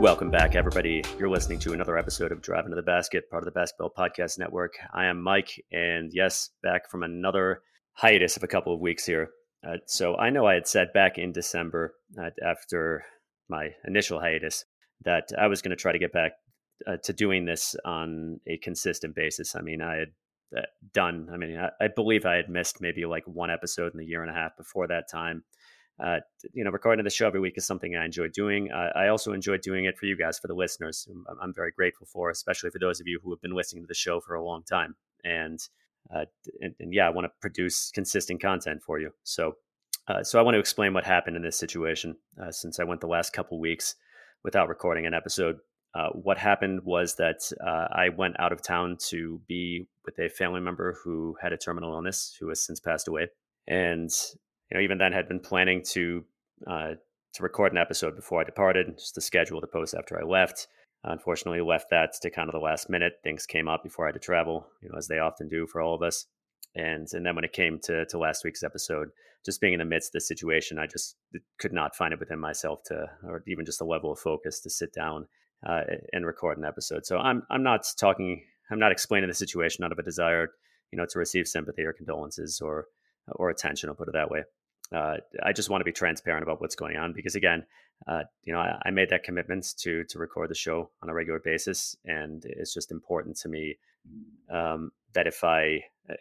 Welcome back, everybody. You're listening to another episode of Driving to the Basket, part of the Basketball Podcast Network. I am Mike, and yes, back from another hiatus of a couple of weeks here. Uh, so I know I had said back in December, uh, after my initial hiatus, that I was going to try to get back uh, to doing this on a consistent basis. I mean, I had uh, done, I mean, I, I, believe I had missed maybe like one episode in the year and a half before that time. Uh, you know, recording the show every week is something I enjoy doing. I also enjoy doing it for you guys, for the listeners. I'm, I'm, very grateful for, especially for those of you who have been listening to the show for a long time. And uh, and, and, yeah, I want to produce consistent content for you. So, uh, so I want to explain what happened in this situation uh, since I went the last couple weeks without recording an episode. Uh, what happened was that uh, I went out of town to be with a family member who had a terminal illness, who has since passed away, and you know, even then had been planning to uh, to record an episode before I departed, just to schedule the post after I left. Unfortunately, left that to kind of the last minute. Things came up before I had to travel, you know, as they often do for all of us. And and then when it came to to last week's episode, just being in the midst of the situation, I just could not find it within myself to, or even just a level of focus to sit down uh, and record an episode. So I'm I'm not talking, I'm not explaining the situation out of a desire, you know, to receive sympathy or condolences or or attention. I'll put it that way uh, I just want to be transparent about what's going on because again, uh, you know, I, I, made that commitment to to record the show on a regular basis, and it's just important to me um, that if I uh,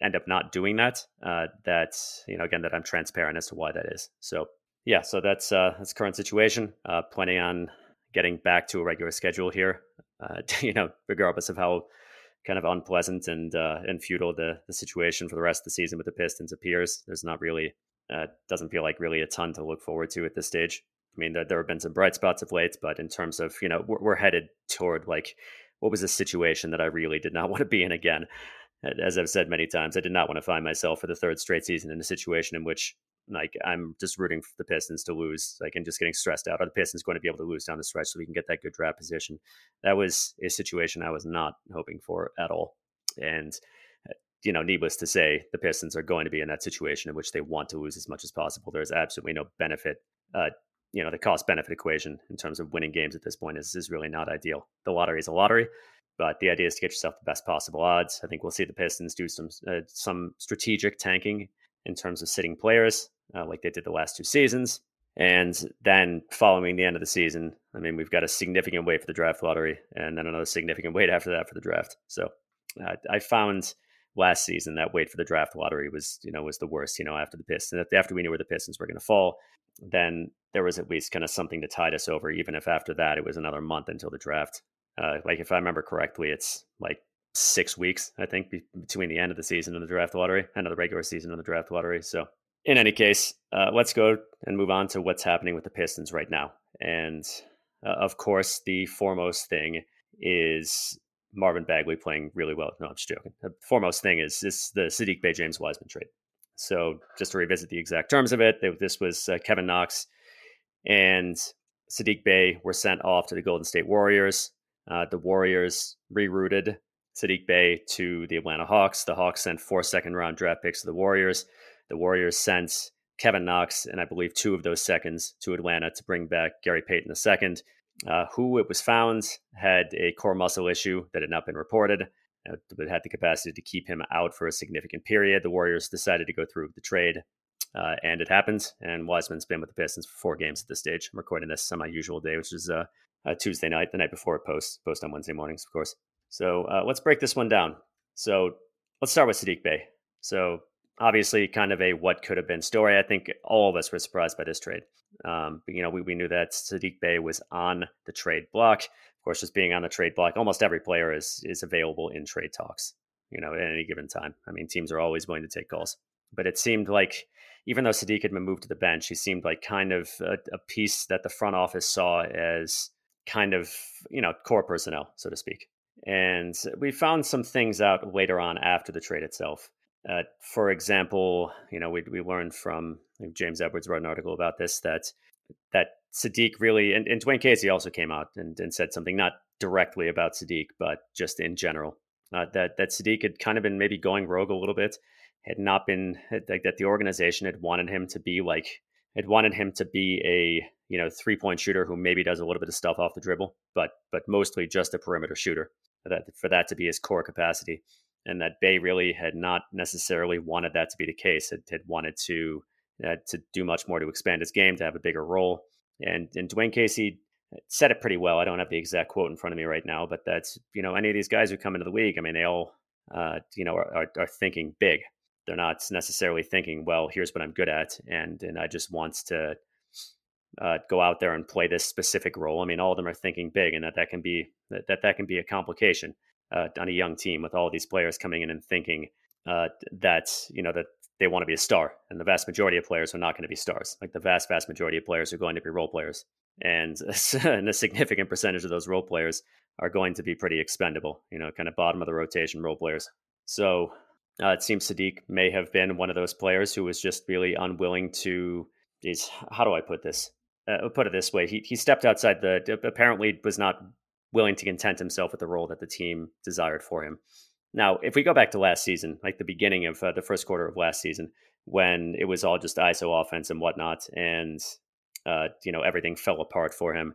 end up not doing that, uh, that you know, again, that I'm transparent as to why that is. So yeah, so that's uh, that's current situation. Uh, planning on getting back to a regular schedule here. you know, regardless of how kind of unpleasant and uh, and futile the, the situation for the rest of the season with the Pistons appears. There's not really uh, doesn't feel like really a ton to look forward to at this stage. I mean, there, there have been some bright spots of late, but in terms of, you know, we're, we're headed toward like what was a situation that I really did not want to be in again. As I've said many times, I did not want to find myself for the third straight season in a situation in which like I'm just rooting for the Pistons to lose, like and just getting stressed out. Are the Pistons going to be able to lose down the stretch so we can get that good draft position? That was a situation I was not hoping for at all. And you know, needless to say, the Pistons are going to be in that situation in which they want to lose as much as possible. There's absolutely no benefit. Uh, you know, the cost benefit equation in terms of winning games at this point is, is really not ideal. The lottery is a lottery, but the idea is to get yourself the best possible odds. I think we'll see the Pistons do some uh, some strategic tanking in terms of sitting players, uh, like they did the last two seasons. And then following the end of the season, I mean, we've got a significant wait for the draft lottery, and then another significant wait after that for the draft. So uh, I found last season that wait for the draft lottery was you know was the worst you know after the pistons after we knew where the pistons were going to fall then there was at least kind of something to tide us over even if after that it was another month until the draft. Uh, like if i remember correctly it's like six weeks i think be- between the end of the season and the draft lottery end of the regular season and the draft lottery so in any case uh, let's go and move on to what's happening with the pistons right now and uh, of course the foremost thing is Marvin Bagley playing really well. No, I'm just joking. The foremost thing is this the Saddiq Bey James Wiseman trade. So just to revisit the exact terms of it, this was uh, Kevin Knox and Saddiq Bey were sent off to the Golden State Warriors. Uh, the Warriors rerouted Saddiq Bey to the Atlanta Hawks. The Hawks sent four second round draft picks to the Warriors. The Warriors sent Kevin Knox and I believe two of those seconds to Atlanta to bring back Gary Payton II uh, who it was found had a core muscle issue that had not been reported, uh, but had the capacity to keep him out for a significant period. The Warriors decided to go through the trade, uh, and it happened. And Wiseman's been with the Pistons for four games at this stage. I'm recording this on my usual day, which is uh, Tuesday night, the night before it posts, post on Wednesday mornings, of course. So uh, let's break this one down. So let's start with Saddiq Bey. So obviously kind of a what could have been story. I think all of us were surprised by this trade. Um, but, you know, we, we knew that Saddiq Bey was on the trade block. Of course, just being on the trade block, almost every player is is available in trade talks. You know, at any given time. I mean, teams are always willing to take calls. But it seemed like even though Saddiq had been moved to the bench, he seemed like kind of a, a piece that the front office saw as kind of you know core personnel, so to speak. And we found some things out later on after the trade itself. Uh, for example, you know, we, we learned from James Edwards wrote an article about this that that Saddiq really and, and Dwane Casey also came out and, and said something not directly about Saddiq, but just in general. Uh, that that Saddiq had kind of been maybe going rogue a little bit, had not been like that the organization had wanted him to be like had wanted him to be a you know three point shooter who maybe does a little bit of stuff off the dribble, but but mostly just a perimeter shooter. That for that to be his core capacity, and that Bey really had not necessarily wanted that to be the case. It had wanted to uh, to do much more to expand his game, to have a bigger role. And and Dwane Casey said it pretty well. I don't have the exact quote in front of me right now, but that's you know any of these guys who come into the league. I mean, they all uh, you know are, are, are thinking big. They're not necessarily thinking, well, here's what I'm good at, and and I just wants to uh, go out there and play this specific role. I mean, all of them are thinking big, and that that can be that, that can be a complication uh, on a young team with all these players coming in and thinking uh, that you know that they want to be a star, and the vast majority of players are not going to be stars. Like the vast, vast majority of players are going to be role players, and, and a significant percentage of those role players are going to be pretty expendable. You know, kind of bottom of the rotation role players. So uh, it seems Saddiq may have been one of those players who was just really unwilling to. Is how do I put this? Uh, put it this way: he he stepped outside the. Apparently, was not willing to content himself with the role that the team desired for him. Now, if we go back to last season, like the beginning of uh, the first quarter of last season, when it was all just ISO offense and whatnot, and uh, you know everything fell apart for him,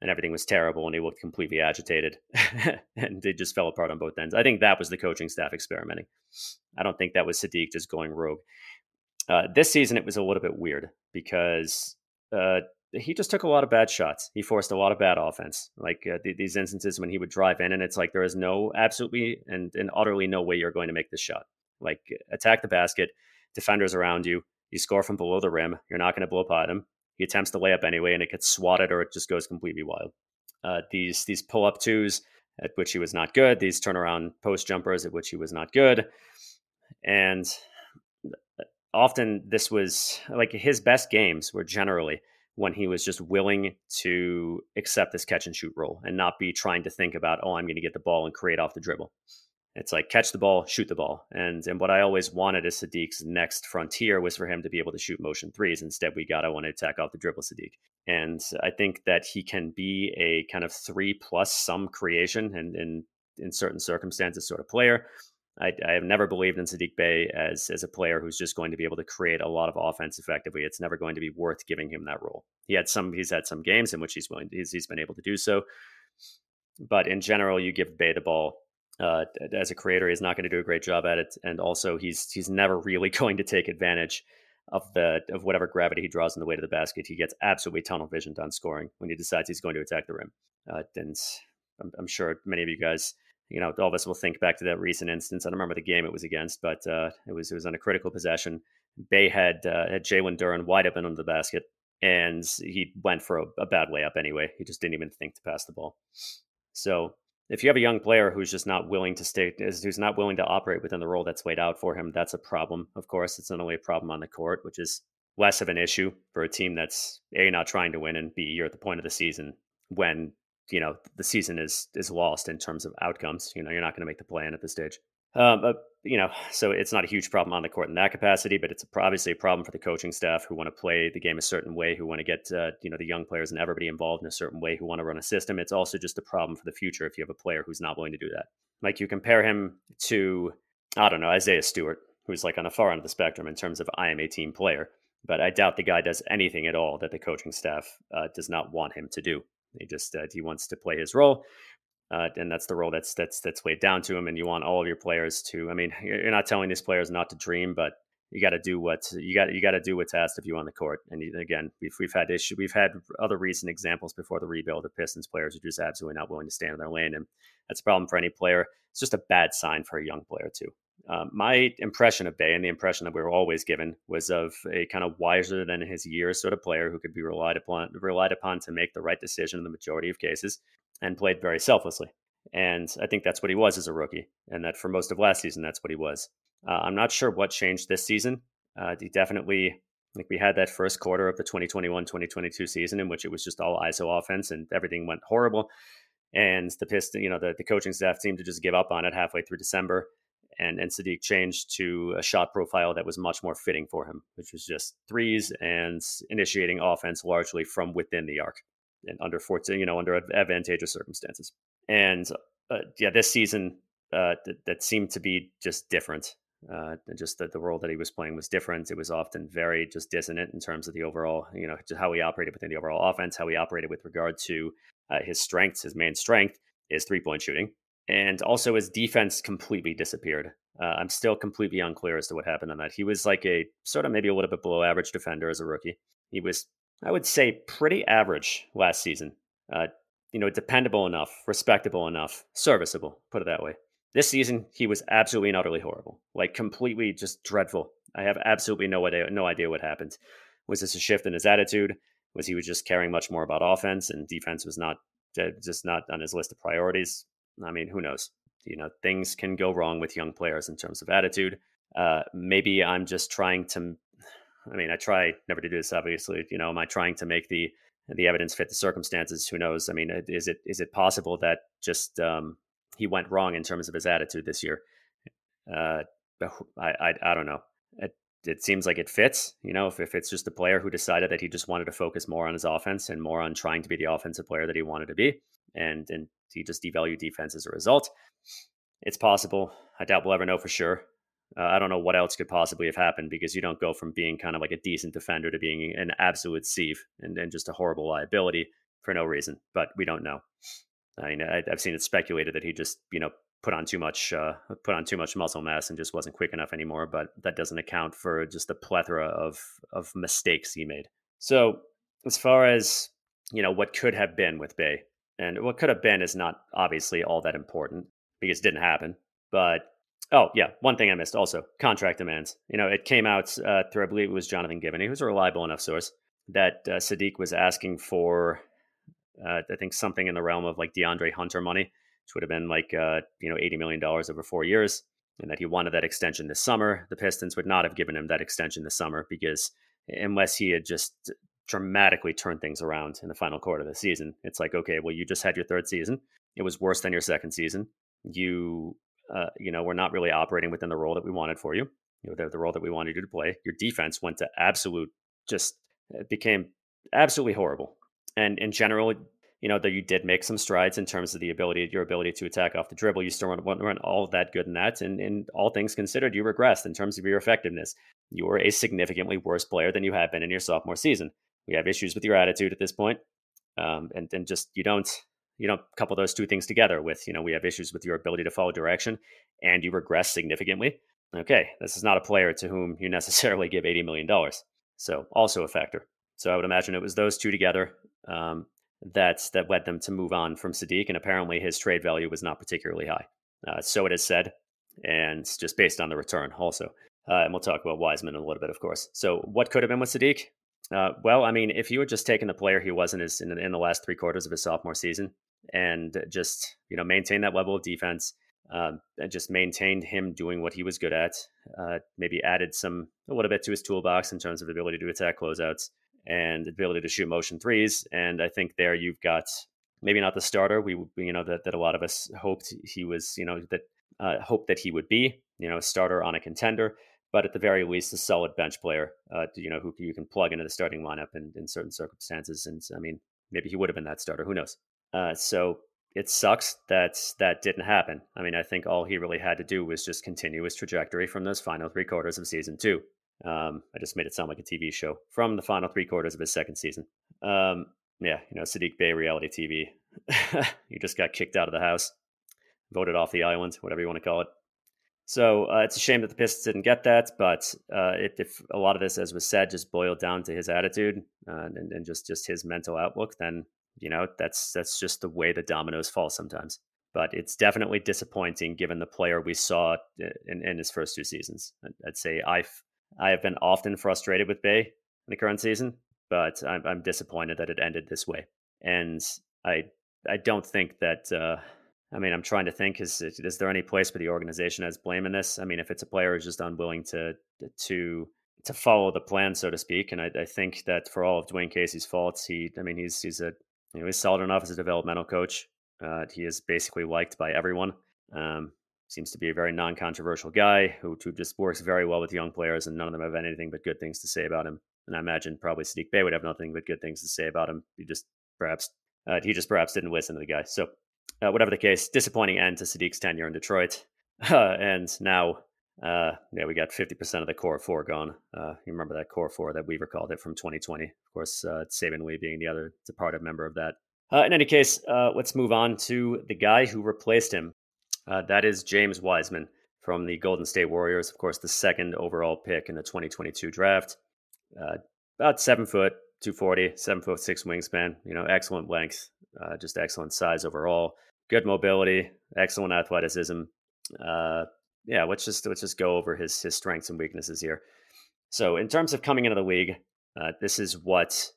and everything was terrible, and he looked completely agitated, and it just fell apart on both ends. I think that was the coaching staff experimenting. I don't think that was Saddiq just going rogue. Uh, this season, it was a little bit weird because uh, he just took a lot of bad shots. He forced a lot of bad offense, like uh, th- these instances when he would drive in, and it's like there is no absolutely and, and utterly no way you're going to make this shot. Like attack the basket, defenders around you, you score from below the rim. You're not going to blow by him. He attempts to lay up anyway, and it gets swatted or it just goes completely wild. Uh, these these pull up twos at which he was not good. These turnaround post jumpers at which he was not good, and uh, often this was like his best games were generally when he was just willing to accept this catch and shoot role and not be trying to think about, oh, I'm going to get the ball and create off the dribble. It's like catch the ball, shoot the ball. And and what I always wanted as Saddiq's next frontier was for him to be able to shoot motion threes. Instead, we got I want to attack off the dribble Saddiq. And I think that he can be a kind of three plus some creation and in in certain circumstances sort of player. I, I, have never believed in Saddiq Bey as as a player who's just going to be able to create a lot of offense effectively. It's never going to be worth giving him that role. He had some he's had some games in which he's willing he's, he's been able to do so, but in general, you give Bey the ball uh, as a creator, he's not going to do a great job at it, and also he's he's never really going to take advantage of the of whatever gravity he draws in the way to the basket. He gets absolutely tunnel vision on scoring when he decides he's going to attack the rim. Uh, and I'm, I'm sure many of you guys you know, all of us will think back to that recent instance. I don't remember the game it was against, but uh, it was it was on a critical possession. Bey had uh, had Jalen Duren wide open under the basket, and he went for a, a, bad layup anyway. He just didn't even think to pass the ball. So if you have a young player who's just not willing to stay, who's not willing to operate within the role that's laid out for him, that's a problem. Of course, it's not only a problem on the court, which is less of an issue for a team that's a not trying to win and b you're at the point of the season when you know the season is is lost in terms of outcomes. You know, you're not going to make the play-in at this stage. Um, you know, so it's not a huge problem on the court in that capacity, but it's obviously a problem for the coaching staff who want to play the game a certain way, who want to get uh, you know the young players and everybody involved in a certain way, who want to run a system. It's also just a problem for the future if you have a player who's not willing to do that. Like you compare him to, I don't know, Isaiah Stewart, who's like on the far end of the spectrum in terms of I am a team player, but I doubt the guy does anything at all that the coaching staff uh, does not want him to do. He just uh, he wants to play his role, uh, and that's the role that's that's that's weighed down to him. And you want all of your players to. I mean, you're not telling these players not to dream, but you got to do what you got. You got to do what's asked of you on the court. And again, we've we've had issue. We've had other recent examples before the rebuild of Pistons players who just absolutely not willing to stand in their lane, and that's a problem for any player. It's just a bad sign for a young player too. Um, my impression of Bey and the impression that we were always given was of a kind of wiser than his years sort of player who could be relied upon relied upon to make the right decision in the majority of cases and played very selflessly. And I think that's what he was as a rookie, and that for most of last season, that's what he was. Uh, I'm not sure what changed this season. Uh, he definitely, like we had that first quarter of the 2021-2022 season in which it was just all ISO offense and everything went horrible. And the Piston, you know, the, the coaching staff seemed to just give up on it halfway through December and, and Saddiq changed to a shot profile that was much more fitting for him, which was just threes and initiating offense largely from within the arc and under 14, you know, under advantageous circumstances. And uh, yeah, this season uh, th- that seemed to be just different. Uh, just that the role that he was playing was different. It was often very just dissonant in terms of the overall, you know, how he operated within the overall offense, how he operated with regard to uh, his strengths. His main strength is three point shooting, and also his defense completely disappeared. Uh, I'm still completely unclear as to what happened on that. He was like a sort of maybe a little bit below average defender as a rookie. He was, I would say, pretty average last season. Uh, you know, dependable enough, respectable enough, serviceable, put it that way. This season, he was absolutely and utterly horrible, like completely just dreadful. I have absolutely no idea, no idea what happened. Was this a shift in his attitude? Was he was just caring much more about offense and defense was not uh, just not on his list of priorities? I mean, who knows? You know, things can go wrong with young players in terms of attitude. Uh, maybe I'm just trying to. I mean, I try never to do this. Obviously, you know, am I trying to make the the evidence fit the circumstances? Who knows? I mean, is it is it possible that just um, he went wrong in terms of his attitude this year? Uh, I, I I don't know. It, it seems like it fits. You know, if, if it's just a player who decided that he just wanted to focus more on his offense and more on trying to be the offensive player that he wanted to be, and and he just devalue defense as a result. It's possible. I doubt we'll ever know for sure. Uh, I don't know what else could possibly have happened because you don't go from being kind of like a decent defender to being an absolute sieve and, and just a horrible liability for no reason. But we don't know. I mean, I, have seen it speculated that he just, you know, put on too much, uh, put on too much muscle mass and just wasn't quick enough anymore. But that doesn't account for just the plethora of of mistakes he made. So as far as you know, what could have been with Bey, and what could have been is not obviously all that important because it didn't happen. But Oh yeah, one thing I missed also contract demands. You know, it came out uh, through I believe it was Jonathan Givony, who's a reliable enough source, that uh, Saddiq was asking for, uh, I think something in the realm of like De'Andre Hunter money, which would have been like uh, you know eighty million dollars over four years, and that he wanted that extension this summer. The Pistons would not have given him that extension this summer because unless he had just dramatically turn things around in the final quarter of the season, it's like okay, well you just had your third season. It was worse than your second season. You uh, you know, we're not really operating within the role that we wanted for you. You know, the, the role that we wanted you to play. Your defense went to absolute, just it became absolutely horrible. And in general, you know, that you did make some strides in terms of the ability, your ability to attack off the dribble. You still weren't, weren't all that good in that. And, and all things considered, you regressed in terms of your effectiveness. You were a significantly worse player than you had been in your sophomore season. We have issues with your attitude at this point. Um, and, and just, you don't, you know couple those two things together with you know we have issues with your ability to follow direction and you regress significantly. Okay this is not a player to whom you necessarily give 80 million dollars so also a factor. So i would imagine it was those two together um, that that led them to move on from Saddiq, and apparently his trade value was not particularly high. Uh, so it is said and just based on the return also. Uh, and we'll talk about wiseman in a little bit of course. So what could have been with saddiq uh, well, I mean, if you had just taken the player he was in his in, in the last three quarters of his sophomore season and just you know maintain that level of defense, uh, and just maintained him doing what he was good at, uh, maybe added some a little bit to his toolbox in terms of ability to attack closeouts and ability to shoot motion threes, and I think there you've got maybe not the starter we you know that that a lot of us hoped he was you know that uh, hoped that he would be you know a starter on a contender but at the very least, a solid bench player, uh, you know, who you can plug into the starting lineup in, in certain circumstances. And I mean, maybe he would have been that starter. Who knows? Uh, so it sucks that that didn't happen. I mean, I think all he really had to do was just continue his trajectory from those final three quarters of season two. Um, I just made it sound like a TV show from the final three quarters of his second season. Um, yeah, you know, Saddiq Bey reality TV. you just got kicked out of the house, voted off the island, whatever you want to call it. So uh, it's a shame that the Pistons didn't get that, but uh, if, if, a lot of this, as was said, just boiled down to his attitude uh, and, and, just just his mental outlook, then you know that's that's just the way the dominoes fall sometimes. But it's definitely disappointing given the player we saw uh, in, in his first two seasons. I'd say I've I have been often frustrated with Bey in the current season, but I'm, I'm disappointed that it ended this way. And I I don't think that uh, I mean, I'm trying to think: is is there any place where the organization has blame in this? I mean, if it's a player who's just unwilling to to to follow the plan, so to speak, and I, I think that for all of Dwane Casey's faults, he, I mean, he's he's a you know he's solid enough as a developmental coach. Uh, he is basically liked by everyone. Um, seems to be a very non-controversial guy who, who just works very well with young players, and none of them have anything but good things to say about him. And I imagine probably Saddiq Bey would have nothing but good things to say about him. He just perhaps uh, he just perhaps didn't listen to the guy. So uh, whatever the case, disappointing end to Saddiq's tenure in Detroit. Uh, and now Uh, yeah, we got 50% of the core four gone. Uh, you remember that core four that Weaver called it from 2020. Of course, uh, Lee being the other departed member of that. Uh, in any case, uh, let's move on to the guy who replaced him. That is James Wiseman from the Golden State Warriors. Of course, the second overall pick in the 2022 draft. About seven foot, 240, seven foot six wingspan. You know, excellent length, uh, just excellent size overall. Good mobility, excellent athleticism. Uh, yeah, let's just let's just go over his his strengths and weaknesses here. So, in terms of coming into the league, uh, this is what.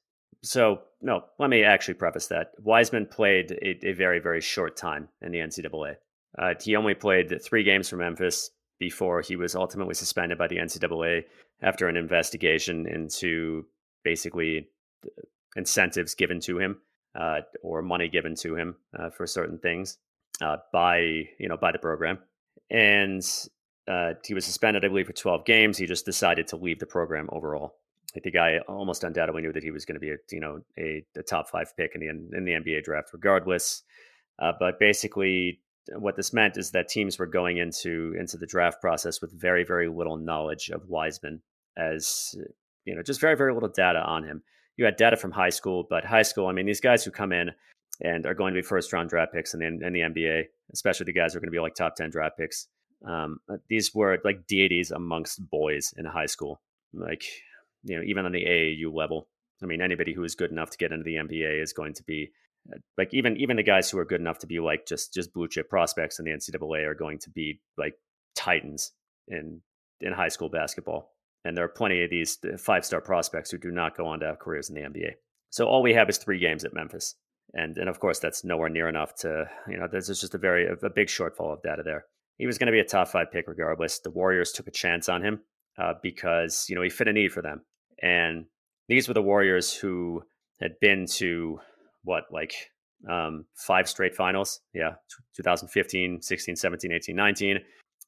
So, no, let me actually preface that Wiseman played a, a very very short time in the NCAA. Uh, he only played three games for Memphis before he was ultimately suspended by the NCAA after an investigation into basically incentives given to him uh, or money given to him uh, for certain things uh, by you know by the program, and uh, he was suspended, I believe, for 12 games. He just decided to leave the program overall. The guy almost undoubtedly knew that he was going to be a you know a, a, top five pick in the in the NBA draft, regardless. Uh, but basically, what this meant is that teams were going into into the draft process with very very little knowledge of Wiseman as you know just very very little data on him. You had data from high school, but high school, I mean, these guys who come in and are going to be first round draft picks in the, in the NBA, especially the guys who are going to be like top ten draft picks. Um, uh, these were like deities amongst boys in high school, like you know even on the AAU level. I mean, anybody who is good enough to get into the NBA is going to be like even even the guys who are good enough to be like just just blue chip prospects in the NCAA are going to be like titans in in high school basketball. And there are plenty of these uh, five star prospects who do not go on to have careers in the NBA. So all we have is three games at Memphis, and and of course that's nowhere near enough to you know there's just a very a big shortfall of data there. He was going to be a top five pick regardless. The Warriors took a chance on him uh, because you know he fit a need for them, and these were the Warriors who had been to what like um, five straight finals. Yeah, 2015, 16, 17, 18, 19.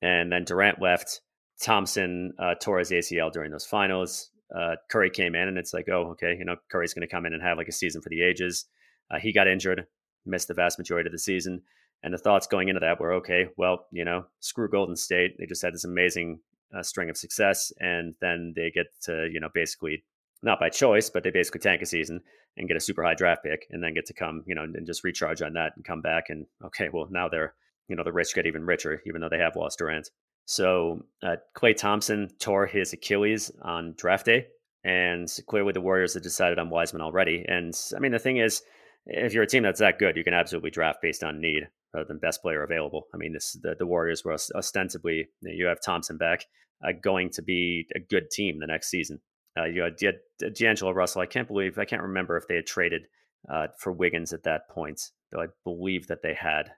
And then Durant left. Thompson uh, tore his ACL during those finals. Uh, Curry came in, and it's like, oh, okay, you know, Curry's going to come in and have like a season for the ages. Uh, he got injured, missed the vast majority of the season. And the thoughts going into that were, okay, well, you know, screw Golden State. They just had this amazing uh, string of success, and then they get to, you know, basically not by choice, but they basically tank a season and get a super high draft pick and then get to come, you know, and just recharge on that and come back. And okay, well, now they're, you know, the rich get even richer, even though they have lost Durant. So uh, Klay Thompson tore his Achilles on draft day. And clearly the Warriors had decided on Wiseman already. And I mean, the thing is, if you're a team that's that good, you can absolutely draft based on need rather than best player available. I mean, this the, the Warriors were ostensibly, you, know, you have Thompson back, uh, going to be a good team the next season. Uh, you had, you had D'Angelo Russell. I can't believe I can't remember if they had traded uh, for Wiggins at that point, though I believe that they had.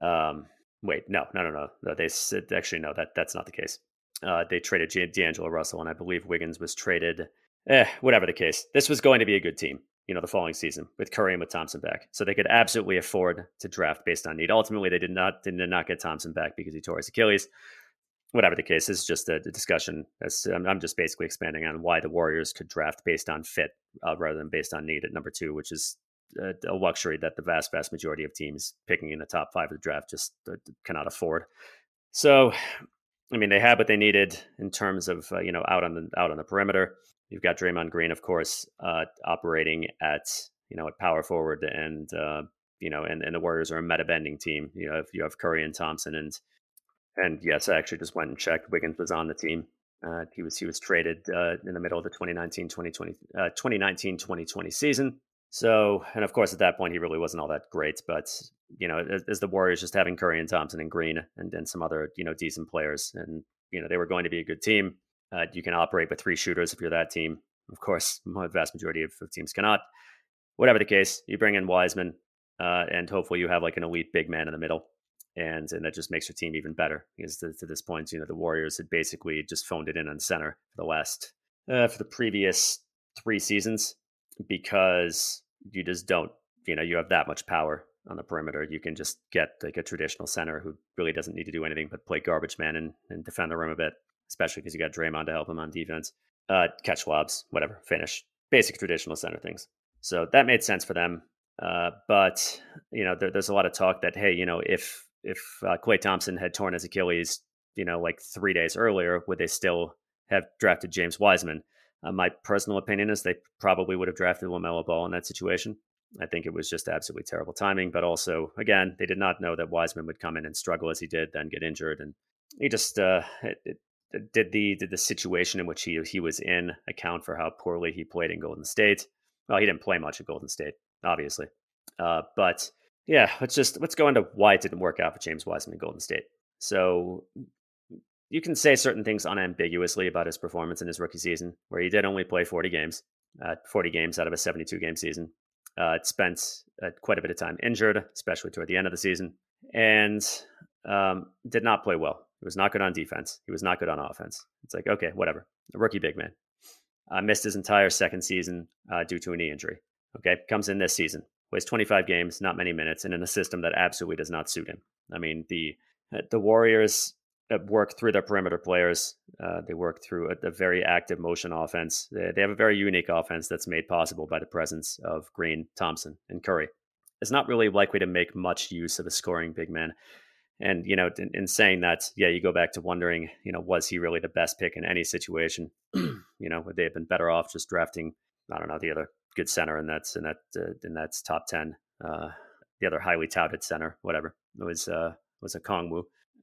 Um, wait, no, no, no, no. they said actually no, that that's not the case. Uh, they traded D'Angelo Russell, and I believe Wiggins was traded. Eh, whatever the case, this was going to be a good team. You know, the following season with Curry and with Thompson back, so they could absolutely afford to draft based on need. Ultimately, they did not did not get Thompson back because he tore his Achilles whatever the case this is just a, discussion I'm, I'm, just basically expanding on why the warriors could draft based on fit uh, rather than based on need at number two which is a, luxury that the vast vast majority of teams picking in the top five of the draft just uh, cannot afford so i mean they had what they needed in terms of uh, you know out on the out on the perimeter you've got Draymond Green of course uh, operating at you know at power forward and uh, you know and, and the warriors are a meta bending team you know if you have Curry and Thompson and and yes, I actually just went and checked. Wiggins was on the team. Uh, he was he was traded uh, in the middle of the 2019 2020 uh, 2019 2020 season. So, and of course, at that point, he really wasn't all that great. But you know, as, as the Warriors just having Curry and Thompson and Green and then some other you know decent players, and you know they were going to be a good team. Uh, you can operate with three shooters if you're that team. Of course, the vast majority of, of teams cannot. Whatever the case, you bring in Wiseman, uh, and hopefully you have like an elite big man in the middle and and that just makes your team even better because to, to, this point, you know, the Warriors had basically just phoned it in on center for the last uh, for the previous three seasons because you just don't, you know, you have that much power on the perimeter. You can just get like a traditional center who really doesn't need to do anything but play garbage man and, and defend the rim a bit, especially because you got Draymond to help him on defense, uh, catch lobs, whatever, finish, basic traditional center things. So that made sense for them. Uh, but you know, there, there's a lot of talk that hey, you know, if if uh, Klay Thompson had torn his Achilles you know, like three days earlier, would they still have drafted James Wiseman? Uh, my personal opinion is they probably would have drafted LaMelo Ball in that situation. I think it was just absolutely terrible timing, but also, again, they did not know that Wiseman would come in and struggle as he did, then get injured, and he just uh, it, it, did the did the situation in which he he was in account for how poorly he played in Golden State. Well, he didn't play much at Golden State, obviously, uh, but yeah, let's just let's go into why it didn't work out for James Wiseman in Golden State. So you can say certain things unambiguously about his performance in his rookie season, where he did only play 40 games, uh, 40 games out of a 72 game season. Uh, spent uh, quite a bit of time injured, especially toward the end of the season, and um, did not play well. He was not good on defense. He was not good on offense. It's like, okay, whatever. A rookie big man. Uh, missed his entire second season uh, due to a knee injury. Okay, comes in this season, plays 25 games, not many minutes, and in a system that absolutely does not suit him. I mean, the uh, the Warriors work through their perimeter players. Uh, they work through a, a, very active motion offense. They, they, have a very unique offense that's made possible by the presence of Green, Thompson, and Curry. It's not really likely to make much use of a scoring big man. And you know, in, in saying that, yeah, you go back to wondering, you know, was he really the best pick in any situation? you know, would they have been better off just drafting, I don't know, the other good center in that's in that uh, in that's top ten, uh, the other highly touted center, whatever it was uh, was Okongwu.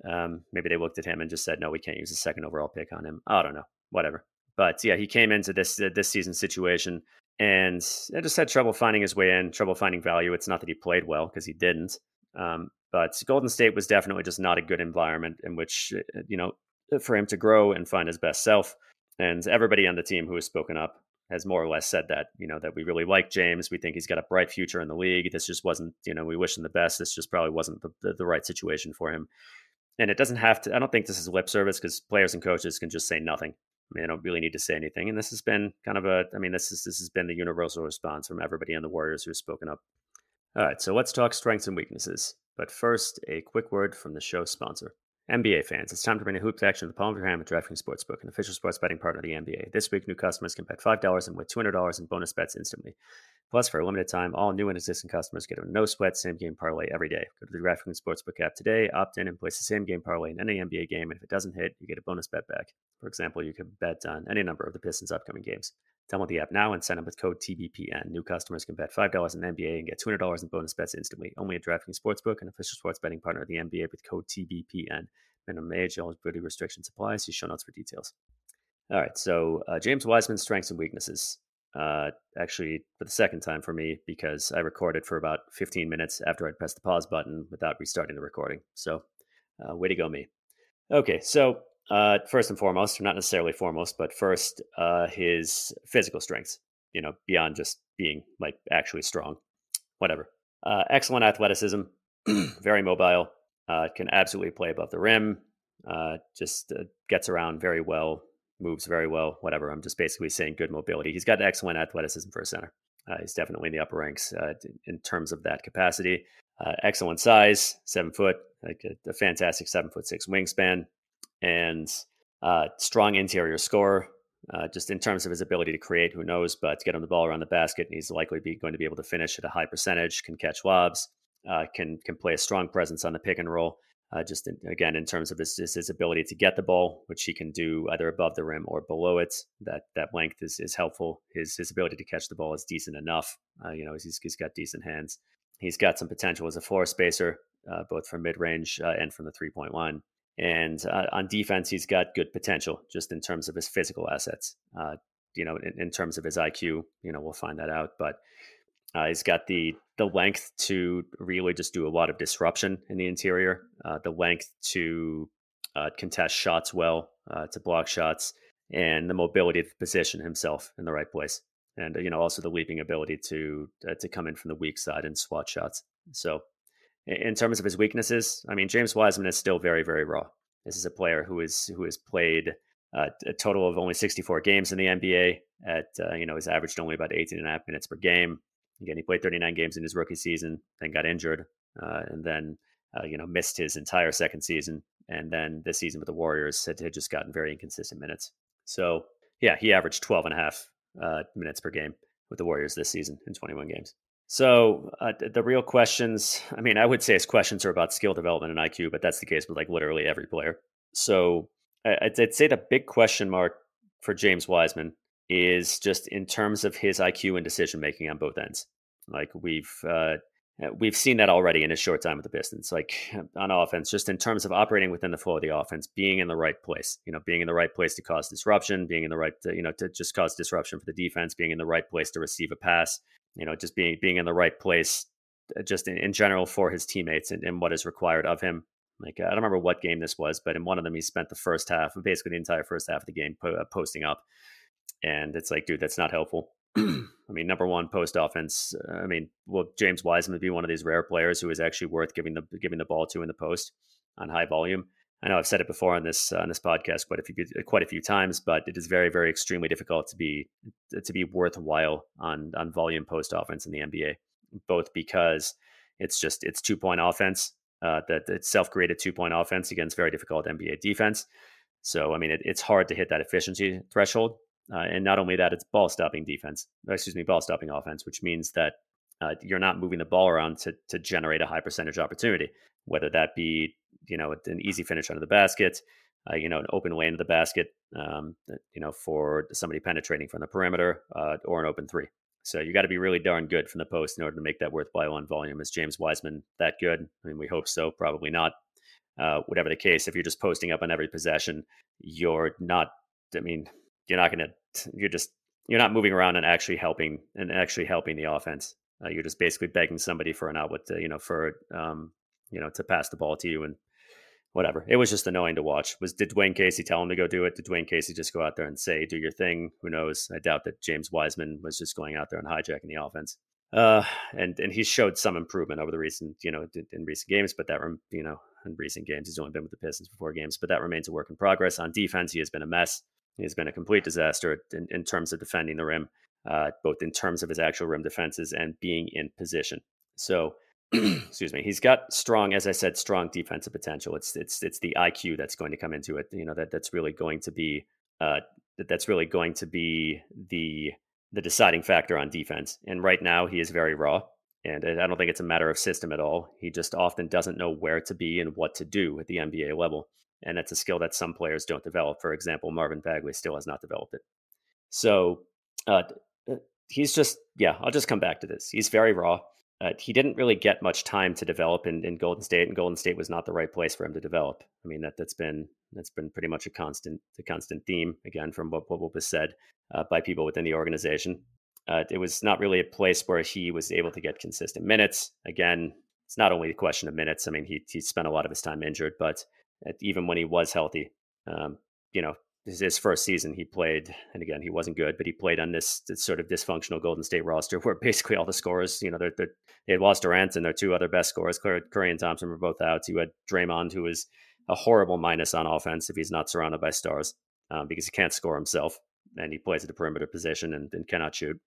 Um, maybe they looked at him and just said, no, we can't use a second overall pick on him. I don't know, whatever. But yeah, he came into this uh, this season situation and I just had trouble finding his way in, trouble finding value. It's not that he played well because he didn't. Um, but Golden State was definitely just not a good environment in which, uh, you know, for him to grow and find his best self. And everybody on the team who has spoken up has more or less said that, you know, that we really like James. We think he's got a bright future in the league. This just wasn't, you know, we wish him the best. This just probably wasn't the, the, the right situation for him. And it doesn't have to, I don't think this is lip service because players and coaches can just say nothing. I mean, they don't really need to say anything. And this has been kind of a, I mean, this is, this has been the universal response from everybody on the Warriors who's spoken up. All right. So let's talk strengths and weaknesses. But first, a quick word from the show sponsor. NBA fans, it's time to bring the hoops action to the palm of your hand with DraftKings Sportsbook, an official sports betting partner of the NBA. This week, new customers can bet $5 and win $200 in bonus bets instantly. Plus, for a limited time, all new and existing customers get a no sweat same game parlay every day. Go to the DraftKings Sportsbook app today, opt in, and place the same game parlay in any NBA game. And if it doesn't hit, you get a bonus bet back. For example, you could bet on any number of the Pistons' upcoming games. Download the app now and sign up with code TBPN. New customers can bet $5 in NBA and get $200 in bonus bets instantly. Only at DraftKings Sportsbook, an official sports betting partner of the NBA with code TBPN. Minimum age, eligibility restrictions apply. See show notes for details. All right, so uh, James Wiseman's strengths and weaknesses. Uh, actually, for the second time for me, because I recorded for about 15 minutes after I'd pressed the pause button without restarting the recording. So, uh, way to go, me. Okay, so uh, first and foremost, or not necessarily foremost, but first, uh, his physical strengths. You know, beyond just being like actually strong, whatever. Uh, excellent athleticism, very mobile, uh, can absolutely play above the rim. Uh, just uh, gets around very well, moves very well. Whatever. I'm just basically saying good mobility. He's got excellent athleticism for a center. Uh, he's definitely in the upper ranks uh, in terms of that capacity. Uh, excellent size, seven foot, like a, a, fantastic seven foot six wingspan, and strong interior score. just in terms of his ability to create, who knows? But to get him the ball around the basket, he's likely be going to be able to finish at a high percentage. Can catch lobs, uh, can can play a strong presence on the pick and roll. Uh, just in, again in terms of his, his ability to get the ball, which he can do either above the rim or below it. That that length is, is helpful. His his ability to catch the ball is decent enough. Uh, you know, he's he's got decent hands. He's got some potential as a floor spacer, uh, both from mid range uh, and from the three point line. And uh, on defense, he's got good potential just in terms of his physical assets. you know, in, in terms of his IQ, you know, we'll find that out. But uh, he's got the the length to really just do a lot of disruption in the interior, uh, the length to uh, contest shots well, uh, to block shots, and the mobility to position himself in the right place, and uh, you know also the leaping ability to uh, to come in from the weak side and swat shots. So, in terms of his weaknesses, I mean James Wiseman is still very very raw. This is a player who is who has played a total of only 64 games in the NBA. At you know, has averaged only about 18 and a half minutes per game Again, he played 39 games in his rookie season, then got injured, uh, and then uh, you know missed his entire second season. And then this season with the Warriors had, had just gotten very inconsistent minutes. So yeah, he averaged 12 and a half uh, minutes per game with the Warriors this season in 21 games. So uh, the real questions, I mean, I would say his questions are about skill development and IQ, but that's the case with like literally every player. So I'd, I'd say the big question mark for James Wiseman is just in terms of his IQ and decision making on both ends. Like we've uh, we've seen that already in his short time with the Pistons. Like on offense, just in terms of operating within the flow of the offense, being in the right place. You know, being in the right place to cause disruption, being in the right, to, you know, to just cause disruption for the defense, being in the right place to receive a pass. You know, just being being in the right place, uh, just in, in general for his teammates and, and what is required of him. Like I don't remember what game this was, but in one of them, he spent the first half, basically the entire first half of the game, po- uh, posting up, and it's like, dude, that's not helpful. I mean, number one, post offense. Uh, I mean, well, James Wiseman would be one of these rare players who is actually worth giving the giving the ball to in the post on high volume? I know I've said it before on this uh, on this podcast quite a few quite a few times, but it is very very extremely difficult to be to be worthwhile on on volume post offense in the NBA, both because it's just it's two point offense uh, that it's self created two point offense against very difficult NBA defense. So I mean, it, it's hard to hit that efficiency threshold uh, and not only that, it's ball stopping defense, excuse me, ball stopping offense, which means that uh, you're not moving the ball around to, to generate a high percentage opportunity, whether that be, you know, an easy finish under the basket, uh, you know, an open lane to the basket, um, you know, for somebody penetrating from the perimeter uh, or an open three. So you got to be really darn good from the post in order to make that worthwhile on volume. Is James Wiseman that good? I mean, we hope so. Probably not. Uh, whatever the case, if you're just posting up on every possession, you're not. I mean, you're not going to you're just you're not moving around and actually helping and actually helping the offense. Uh, you're just basically begging somebody for an outlet to you know for um you know to pass the ball to you and whatever. It was just annoying to watch. Was did Dwane Casey tell him to go do it? Did Dwane Casey just go out there and say do your thing? Who knows? I doubt that James Wiseman was just going out there and hijacking the offense. Uh, and and he showed some improvement over the recent, you know, in recent games, but that you know, in recent games, he's only been with the Pistons for four games, but that remains a work in progress. On defense, he has been a mess. He's been a complete disaster in, in terms of defending the rim, uh, both in terms of his actual rim defenses and being in position. So, excuse me, he's got strong, as I said, strong defensive potential. It's it's it's the IQ that's going to come into it. You know that that's really going to be uh, that that's really going to be the the deciding factor on defense. And right now, he is very raw. And I don't think it's a matter of system at all. He just often doesn't know where to be and what to do at the NBA level and that's a skill that some players don't develop. For example, Marvin Bagley still has not developed it. So uh, uh, he's just yeah. I'll just come back to this. He's very raw. Uh, he didn't really get much time to develop in, in Golden State, and Golden State was not the right place for him to develop. I mean that that's been that's been pretty much a constant a constant theme again from what what was said uh, by people within the organization. Uh, it was not really a place where he was able to get consistent minutes. Again, it's not only a question of minutes. I mean, he he spent a lot of his time injured, but even when he was healthy. Um, you know, his first season he played, and again he wasn't good, but he played on this, this sort of dysfunctional Golden State roster where basically all the scorers, you know, they're, they're, they had lost Durant and their two other best scorers, Curry and Thompson, were both out. You had Draymond, who was a horrible minus on offense if he's not surrounded by stars um, because he can't score himself and he plays at a perimeter position and, and cannot shoot.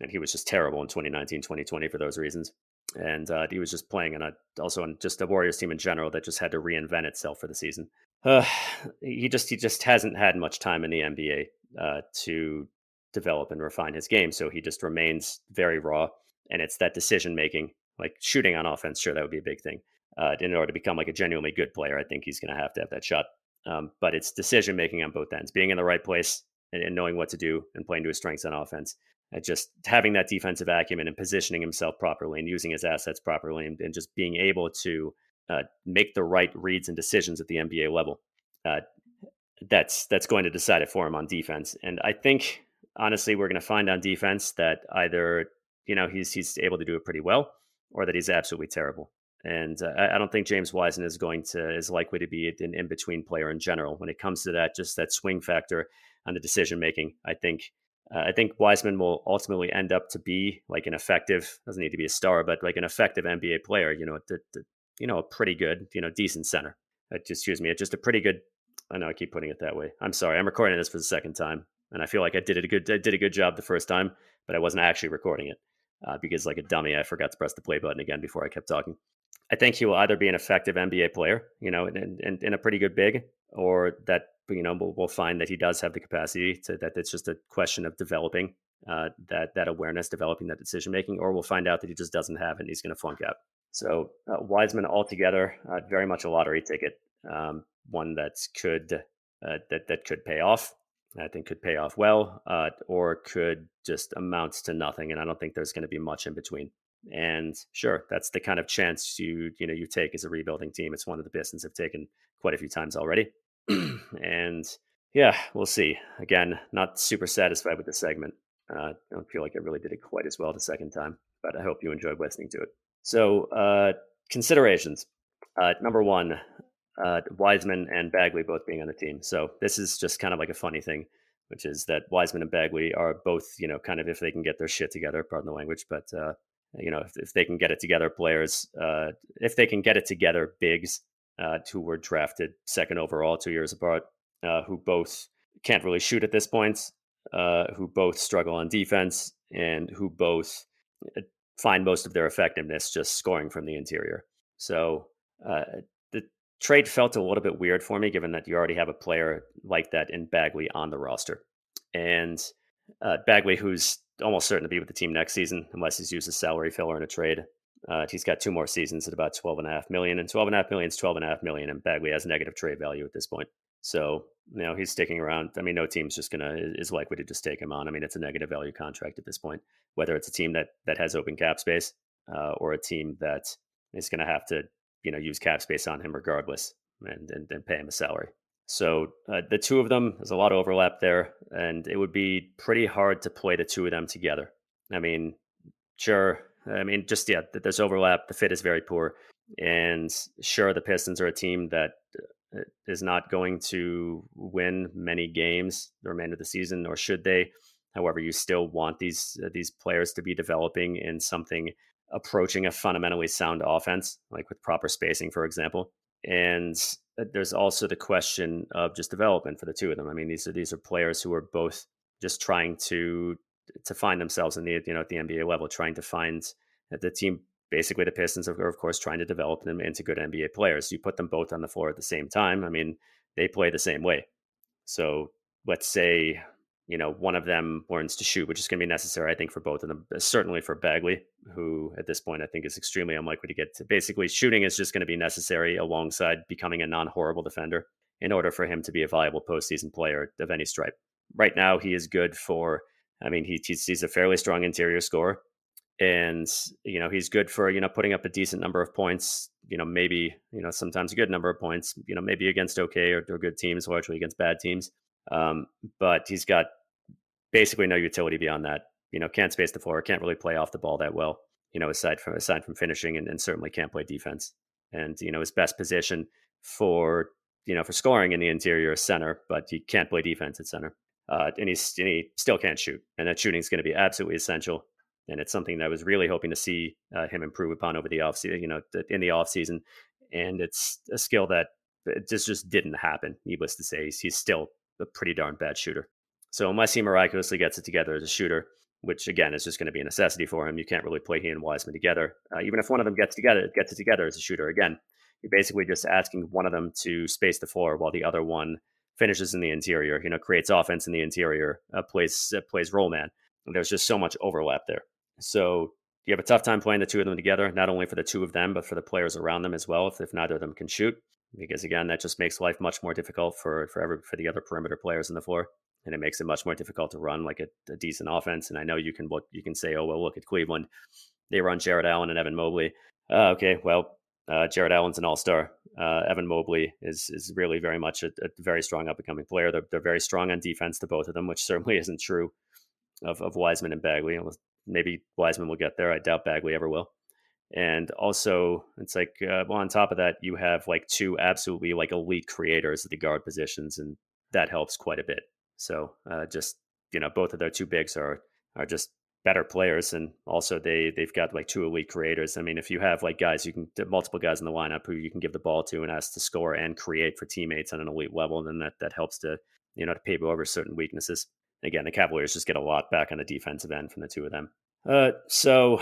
And he was just terrible in 2019, 2020 for those reasons and uh, he was just playing in a also on just a Warriors team in general that just had to reinvent itself for the season. Uh, he just he just hasn't had much time in the NBA uh, to develop and refine his game, so he just remains very raw. And it's that decision making, like shooting on offense. Sure, that would be a big thing. Uh, in order to become like a genuinely good player, I think he's going to have to have that shot. Um, but it's decision making on both ends, being in the right place and, and knowing what to do and playing to his strengths on offense just having that defensive acumen and positioning himself properly and using his assets properly and, and just being able to uh, make the right reads and decisions at the NBA level. Uh, that's that's going to decide it for him on defense. And I think honestly, we're going to find on defense that either you know he's he's able to do it pretty well, or that he's absolutely terrible. And uh, I, I don't think James Wiseman is going to is likely to be an in between player in general when it comes to that just that swing factor on the decision making. I think uh, I think Wiseman will ultimately end up to be like an effective, doesn't need to be a star, but like an effective NBA player, you know, the, the, you know, a pretty good, you know, decent center. Uh, excuse me, just a pretty good, I know I keep putting it that way. I'm sorry. I'm recording this for the second time. And I feel like I did it a good, I did a good job the first time, but I wasn't actually recording it uh, because like a dummy, I forgot to press the play button again before I kept talking. I think he will either be an effective NBA player, you know, and, and, and a pretty good big, or that you know we'll, we'll, find that he does have the capacity to that. It's just a question of developing uh, that that awareness, developing that decision making, or we'll find out that he just doesn't have it and he's going to flunk out. So uh, Wiseman altogether, uh, very much a lottery ticket. Um, one that's could uh, that that could pay off. I think could pay off well, uh, or could just amounts to nothing. And I don't think there's going to be much in between. And sure, that's the kind of chance you you know you take as a rebuilding team. It's one of the Pistons have taken quite a few times already. and yeah, we'll see. Again, not super satisfied with the segment. Uh, I don't feel like I really did it quite as well the second time, but I hope you enjoyed listening to it. So, uh, considerations. Uh, number one, uh, Wiseman and Bagley both being on the team. So this is just kind of like a funny thing, which is that Wiseman and Bagley are both, you know, kind of if they can get their shit together, pardon the language, but uh, you know, if, if, they can get it together, players, uh, if they can get it together, bigs uh, who were drafted second overall two years apart, uh, who both can't really shoot at this point, uh, who both struggle on defense, and who both uh, find most of their effectiveness just scoring from the interior. So uh, the trade felt a little bit weird for me, given that you already have a player like that in Bagley on the roster. And Bagley, who's almost certain to be with the team next season, unless he's used as a salary filler in a trade. Uh, he's got two more seasons at about 12 and a half million and 12 and a half million is 12 and a half million and Bagley has negative trade value at this point. So, you know, he's sticking around. I mean, no team's just gonna is likely to just take him on. I mean, it's a negative value contract at this point. Whether it's a team that that has open cap space uh, or a team that is going to have to, you know, use cap space on him regardless and and, and pay him a salary. So uh, the two of them, there's a lot of overlap there, and it would be pretty hard to play the two of them together. I mean, sure. I mean, just yeah, there's overlap. The fit is very poor, and sure, the Pistons are a team that uh, not going to win many games the remainder of the season, nor should they. However, you still want these uh, these players to be developing in something approaching a fundamentally sound offense, like with proper spacing, for example. And there's also the question of just development for the two of them. I mean, these are these are players who are both just trying to to find themselves in the you know at the NBA level, trying to find the team. Basically, the Pistons are of course trying to develop them into good NBA players. You put them both on the floor at the same time. I mean, they play the same way. So let's say you know, one of them learns to shoot, which is going to be necessary, I think, for both of them. Uh, certainly for Bagley, who at this point I think is extremely unlikely to get to. Basically, shooting is just going to be necessary alongside becoming a non-horrible defender in order for him to be a viable postseason player of any stripe. Right now, he is good for. I mean, he, he's, he's a fairly strong interior scorer, and you know he's good for you know putting up a decent number of points. You know, maybe you know sometimes a good number of points. You know, maybe against okay or, or good teams, largely against bad teams um, but he's got basically no utility beyond that. You know, can't space the floor, can't really play off the ball that well. You know, aside from aside from finishing, and, and certainly can't play defense. And you know, his best position for you know for scoring in the interior is center, but he can't play defense at center. Uh, and, he's, and he still can't shoot, and that shooting is going to be absolutely essential. And it's something that I was really hoping to see uh, him improve upon over the offseason, you know, in the offseason. And it's a skill that just just didn't happen. Needless to say, he's, he's still a pretty darn bad shooter. So unless he miraculously gets it together as a shooter, which again is just going to be a necessity for him, you can't really play he and Wiseman together. Uh, even if one of them gets together, gets it together as a shooter, again, you're basically just asking one of them to space the floor while the other one finishes in the interior. You know, creates offense in the interior, uh, plays uh, plays role man. And there's just so much overlap there. So you have a tough time playing the two of them together, not only for the two of them, but for the players around them as well. If, if neither of them can shoot, because again, that just makes life much more difficult for for every for the other perimeter players in the floor, and it makes it much more difficult to run like a, a decent offense. And I know you can look, you can say, oh well, look at Cleveland, they run Jarrett Allen and Evan Mobley. Uh, okay, well, uh, Jarrett Allen's an all star. Uh, Evan Mobley is is really very much a, a very strong up and coming player. They're they're very strong on defense to both of them, which certainly isn't true of of Wiseman and Bagley. Maybe Wiseman will get there. I doubt Bagley ever will and also it's like uh, well on top of that you have like two absolutely like elite creators at the guard positions and that helps quite a bit. So uh, just you know both of their two bigs are are just better players and also they they've got like two elite creators. I mean if you have like guys you can multiple guys in the lineup who you can give the ball to and ask to score and create for teammates on an elite level then that that helps to you know to paper over certain weaknesses. Again the cavaliers just get a lot back on the defensive end from the two of them. Uh, so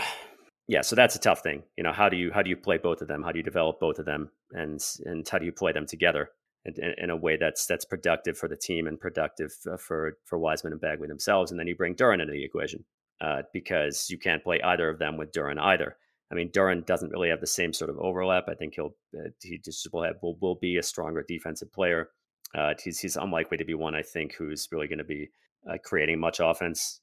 yeah, so that's a tough thing. You know, how do you how do you play both of them? How do you develop both of them, and and how do you play them together in, in a way that's that's productive for the team and productive uh, for for Wiseman and Bagley themselves? And then you bring Duren into the equation uh, because you can't play either of them with Duren either. I mean, Duren doesn't really have the same sort of overlap. I think he'll uh, he just will have will, will be a stronger defensive player. Uh, he's he's unlikely to be one I think who's really going to be uh, creating much offense.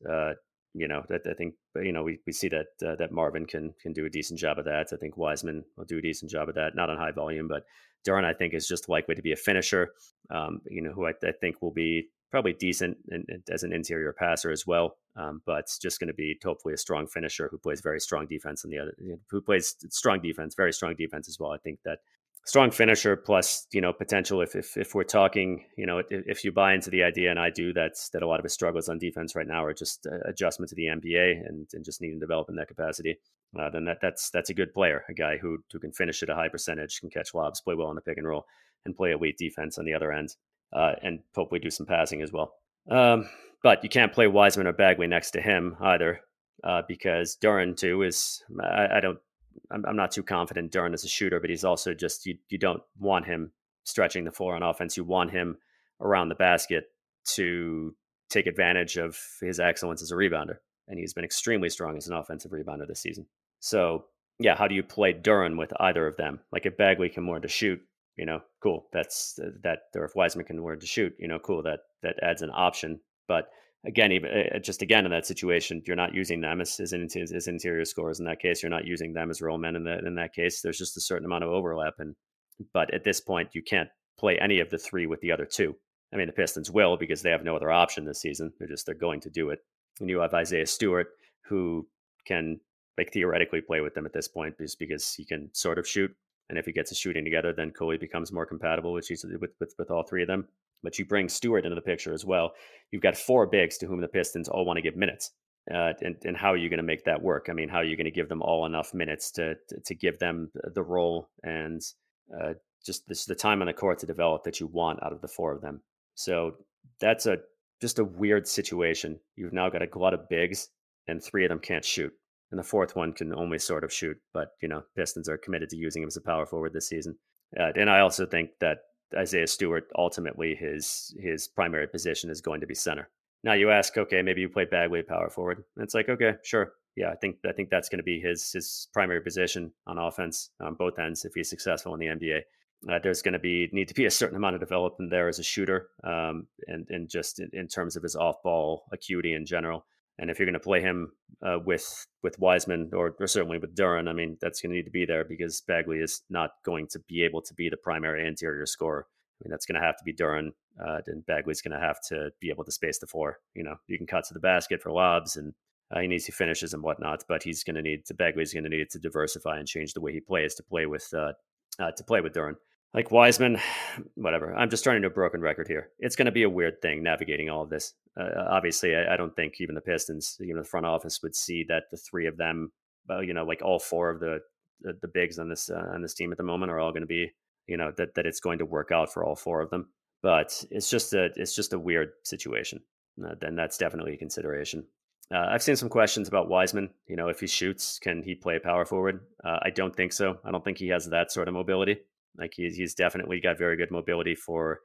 You know, that I think you know we, we see that uh, that Marvin can can do a decent job of that. I think Wiseman will do a decent job of that, not on high volume, but Duren I think is just likely to be a finisher. Um, you know, who I, I think will be probably decent in, in, as an interior passer as well, um, but just going to be hopefully a strong finisher who plays very strong defense on the other, who plays strong defense, very strong defense as well. I think that strong finisher plus you know potential if if, if we're talking you know if, if, you buy into the idea and I do that's that a lot of his struggles on defense right now are just uh, adjustment to the NBA and, and just needing to develop in that capacity. Uh, then that that's that's a good player, a guy who who can finish at a high percentage, can catch lobs, play well in the pick and roll, and play elite defense on the other end uh, and hopefully do some passing as well. Um, but you can't play Wiseman or Bagley next to him either, uh, because Duren too is I, I don't I'm, I'm, not too confident Duren as a shooter, but he's also just you you don't want him stretching the floor on offense. You want him around the basket to take advantage of his excellence as a rebounder, and he's been extremely strong as an offensive rebounder this season. So yeah, how do you play Duren with either of them? Like if Bagley can learn to shoot, you know, cool. That's uh, that. Or if Wiseman can learn to shoot, you know, cool. That that adds an option. But again, even uh, just again in that situation, you're not using them as as, as interior scores In that case, you're not using them as role men. In that in that case, there's just a certain amount of overlap. And but at this point, you can't play any of the three with the other two. I mean, the Pistons will because they have no other option this season. They're just they're going to do it. And you have Isaiah Stewart who can like theoretically play with them at this point just because he can sort of shoot and if he gets a shooting together, then Cooley becomes more compatible with, with, with, with all three of them. But you bring Stewart into the picture as well. You've got four bigs to whom the Pistons all want to give minutes. Uh, and, and how are you going to make that work? I mean, how are you going to give them all enough minutes to, to, give them the role and uh, just this, the time on the court to develop that you want out of the four of them? So that's a just a weird situation. You've now got a glut of bigs, and three of them can't shoot and the fourth one can only sort of shoot. But you know, Pistons are committed to using him as a power forward this season. Uh, and I also think that Isaiah Stewart ultimately his his primary position is going to be center. Now you ask, okay, maybe you play Bagley power forward. And it's like, okay, sure, yeah, I think I think that's going to be his his primary position on offense on both ends if he's successful in the NBA. Uh, there's going to be need to be a certain amount of development there as a shooter, um, and and just in, in terms of his off ball acuity in general. And if you're going to play him uh, with with Wiseman or, or certainly with Duren, I mean that's going to need to be there because Bagley is not going to be able to be the primary interior scorer. I mean that's going to have to be Duren, uh, and Bagley's going to have to be able to space the floor. You know, you can cut to the basket for lobs, and uh, he needs to finishes and whatnot, but he's going to need to Bagley's going to need to diversify and change the way he plays to play with uh, uh, to play with Duren like Wiseman, whatever. I'm just to a broken record here. It's going to be a weird thing navigating all of this. Uh, obviously, I, I, don't think even the Pistons, even the front office, would see that the three of them, well, you know, like all four of the the, the bigs on this uh, on this team at the moment are all going to be, you know, that that it's going to work out for all four of them. But it's just a it's just a weird situation. Uh, then that's definitely a consideration. Uh, I've seen some questions about Wiseman. You know, if he shoots, can he play power forward? Uh, I don't think so. I don't think he has that sort of mobility. Like he's he's definitely got very good mobility for.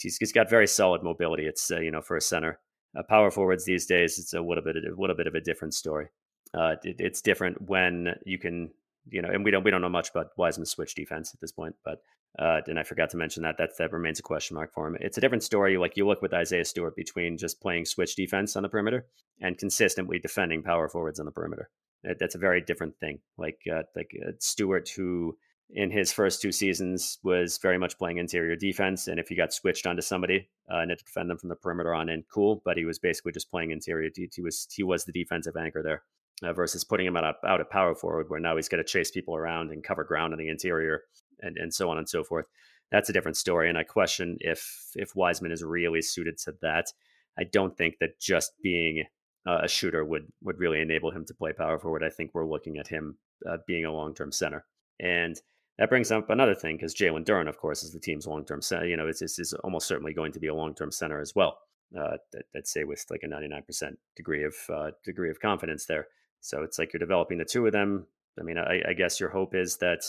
He's, he's got very solid mobility. It's uh, you know for a center. Uh, power forwards these days, it's a little bit a little bit of a different story. Uh, it, it's different when you can you know, and we don't we don't know much about Wiseman's switch defense at this point, but uh, and I forgot to mention that that that remains a question mark for him. It's a different story. Like you look with Isaiah Stewart between just playing switch defense on the perimeter and consistently defending power forwards on the perimeter. That's a very different thing. Like uh, like uh, Stewart, who in his first two seasons was very much playing interior defense. And if he got switched onto somebody uh, and had to defend them from the perimeter on in, cool. But he was basically just playing interior. He was he was the defensive anchor there. Uh, versus putting him out, out at power forward, where now he's got to chase people around and cover ground in the interior, and, and so on and so forth. That's a different story, and I question if if Wiseman is really suited to that. I don't think that just being uh, a shooter would would really enable him to play power forward. I think we're looking at him uh, being a long term center, and that brings up another thing because Jalen Duren, of course, is the team's long term center. You know, it's, it's, it's, almost certainly going to be a long term center as well. Uh, that, would say with like a 99% degree of uh, degree of confidence there. So it's like you're developing the two of them. I mean, I, I guess your hope is that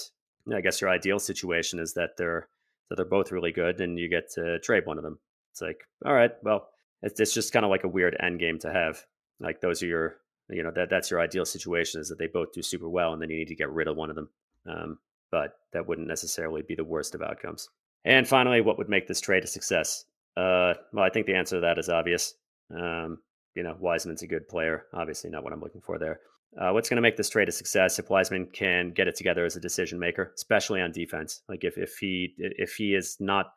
I guess your ideal situation is that they're that they're both really good and you get to trade one of them. It's like, all right, well, it's, it's just kind of like a weird end game to have. Like those are your You know that that's your ideal situation is that they both do super well, and then you need to get rid of one of them. Um, but that wouldn't necessarily be the worst of outcomes. And finally, what would make this trade a success? Uh, well, I think the answer to that is obvious. Um, you know, Wiseman's a good player. Obviously, not what I'm looking for there. Uh, what's going to make this trade a success if Wiseman can get it together as a decision maker, especially on defense? Like if if he if he is not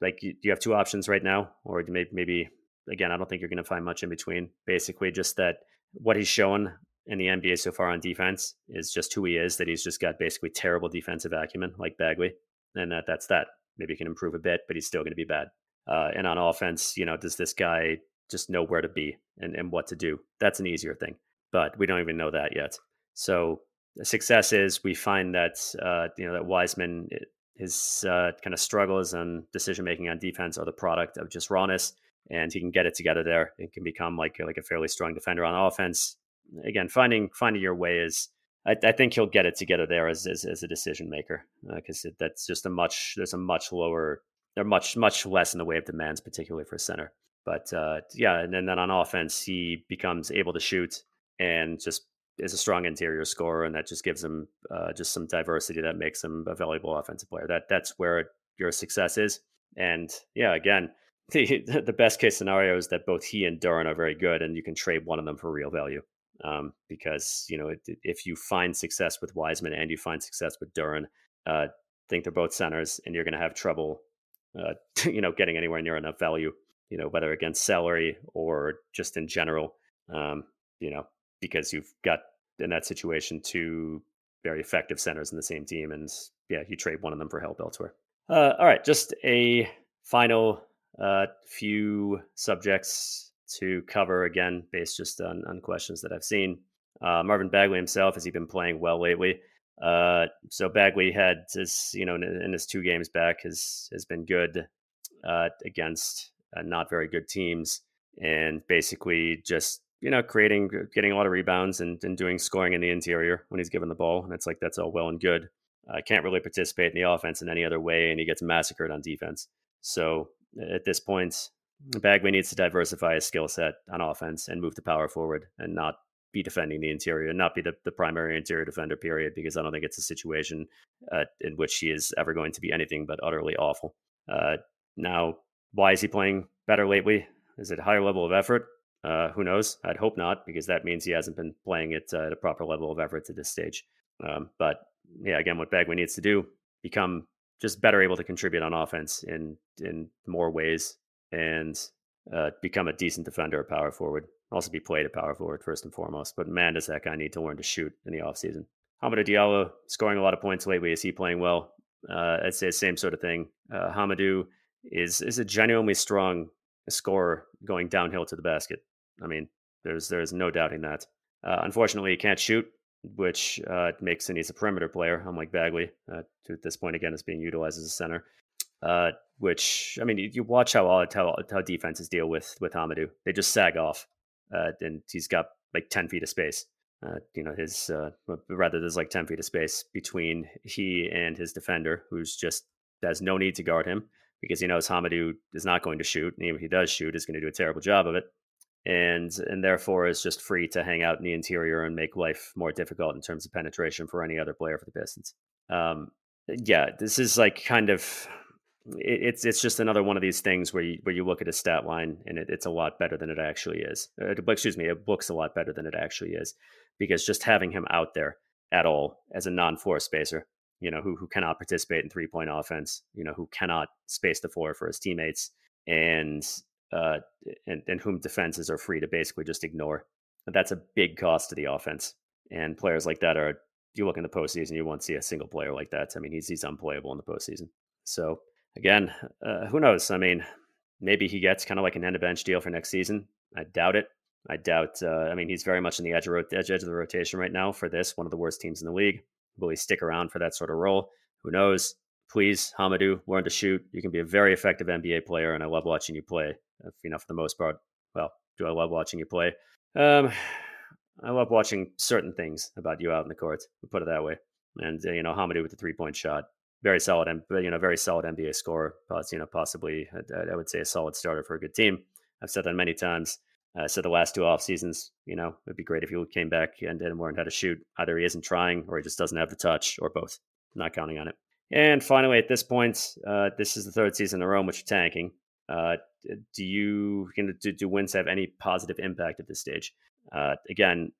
like you, you have two options right now, or maybe maybe again, I don't think you're going to find much in between. Basically, just that what he's shown in the NBA so far on defense is just who he is. That he's just got basically terrible defensive acumen, like Bagley, and that that's that. Maybe he can improve a bit, but he's still going to be bad. Uh, and on offense, you know, does this guy just know where to be and, and what to do? That's an easier thing, but we don't even know that yet. So success is we find that uh, you know that Wiseman his uh, kind of struggles and decision making on defense are the product of just rawness, and he can get it together there. It can become like like a fairly strong defender on offense. Again, finding finding your way is. I, I think he'll get it together there as as, as a decision maker because uh, that's just a much there's a much lower they're much much less in the way of demands, particularly for center. But uh, yeah, and then, then on offense, he becomes able to shoot and just is a strong interior scorer, and that just gives him uh, just some diversity that makes him a valuable offensive player. That that's where your success is. And yeah, again, the the best case scenario is that both he and Duren are very good, and you can trade one of them for real value. Um, because you know if you find success with Wiseman and you find success with Duren, uh, think they're both centers, and you're going to have trouble, uh, you know, getting anywhere near enough value. You know, whether against salary or just in general. Um, you know, because you've got in that situation two very effective centers in the same team, and yeah, you trade one of them for help elsewhere. Uh, all right, just a final uh, few subjects to cover again, based just on, on questions that I've seen. Uh, Marvin Bagley himself has he been playing well lately? Uh, so Bagley had his, you know, in, in, his two games back has has been good uh, against uh, not very good teams, and basically just you know, creating, getting a lot of rebounds and, and doing scoring in the interior when he's given the ball. And it's like, that's all well and good. I can't really participate in the offense in any other way, and he gets massacred on defense. So at this point, Bagley needs to diversify his skill set on offense and move the power forward and not be defending the interior not be the, the primary interior defender, period, because I don't think it's a situation uh, in which he is ever going to be anything but utterly awful. Uh, now, why is he playing better lately? Is it higher level of effort? Uh, who knows? I'd hope not, because that means he hasn't been playing it uh, at a proper level of effort to this stage. Um, but yeah, again, what Bagley needs to do become just better able to contribute on offense in in more ways and uh, become a decent defender at power forward. Also be played at power forward first and foremost. But man, does that guy need to learn to shoot in the offseason. Hamidou Diallo scoring a lot of points lately. Is he playing well? Uh, I'd say same sort of thing. Uh, Hamidou is is a genuinely strong scorer going downhill to the basket. I mean, there's there's no doubting that. Uh, unfortunately, he can't shoot, which uh, makes him he's a perimeter player, unlike Bagley. Uh, to at this point, again, is being utilized as a center. Uh, which I mean, you, you watch how all how, how defenses deal with with Hamidou. They just sag off, uh, and he's got like ten feet of space. Uh, you know, his rather there's like ten feet of space between he and his defender, who's just has no need to guard him because he knows Hamidou is not going to shoot, and even if he does shoot, is going to do a terrible job of it and and therefore is just free to hang out in the interior and make life more difficult in terms of penetration for any other player for the Pistons. Um, yeah, this is like kind of it, it's it's just another one of these things where you where you look at a stat line and it, it's a lot better than it actually is. Uh, excuse me, it looks a lot better than it actually is because just having him out there at all as a non-floor spacer, you know, who who cannot participate in three-point offense, you know, who cannot space the floor for his teammates and uh, and, and whom defenses are free to basically just ignore. That's a big cost to the offense. And players like that are, you look in the postseason, you won't see a single player like that. I mean, he's, he's unplayable in the postseason. So again, uh, who knows? I mean, maybe he gets kind of like an end of bench deal for next season. I doubt it. I doubt. Uh, I mean, he's very much in the edge of, edge, edge of the rotation right now for this, one of the worst teams in the league. Will he stick around for that sort of role? Who knows? Please, Hamidou, learn to shoot. You can be a very effective NBA player, and I love watching you play you know, for the most part. Well, do I love watching you play? Um, I love watching certain things about you out in the court. Put it that way. And uh, you know, Hamidou with the three point shot, very solid, but you know, very solid NBA scorer. You know, possibly I, I would say a solid starter for a good team. I've said that many times. Uh, so the last two off seasons, you know, it'd be great if he came back and, and learned how to shoot. Either he isn't trying or he just doesn't have the touch, or both. Not counting on it. And finally, at this point, uh, this is the third season in a row in which you're tanking. Uh, do you you know, do, do wins have any positive impact at this stage? Uh, again,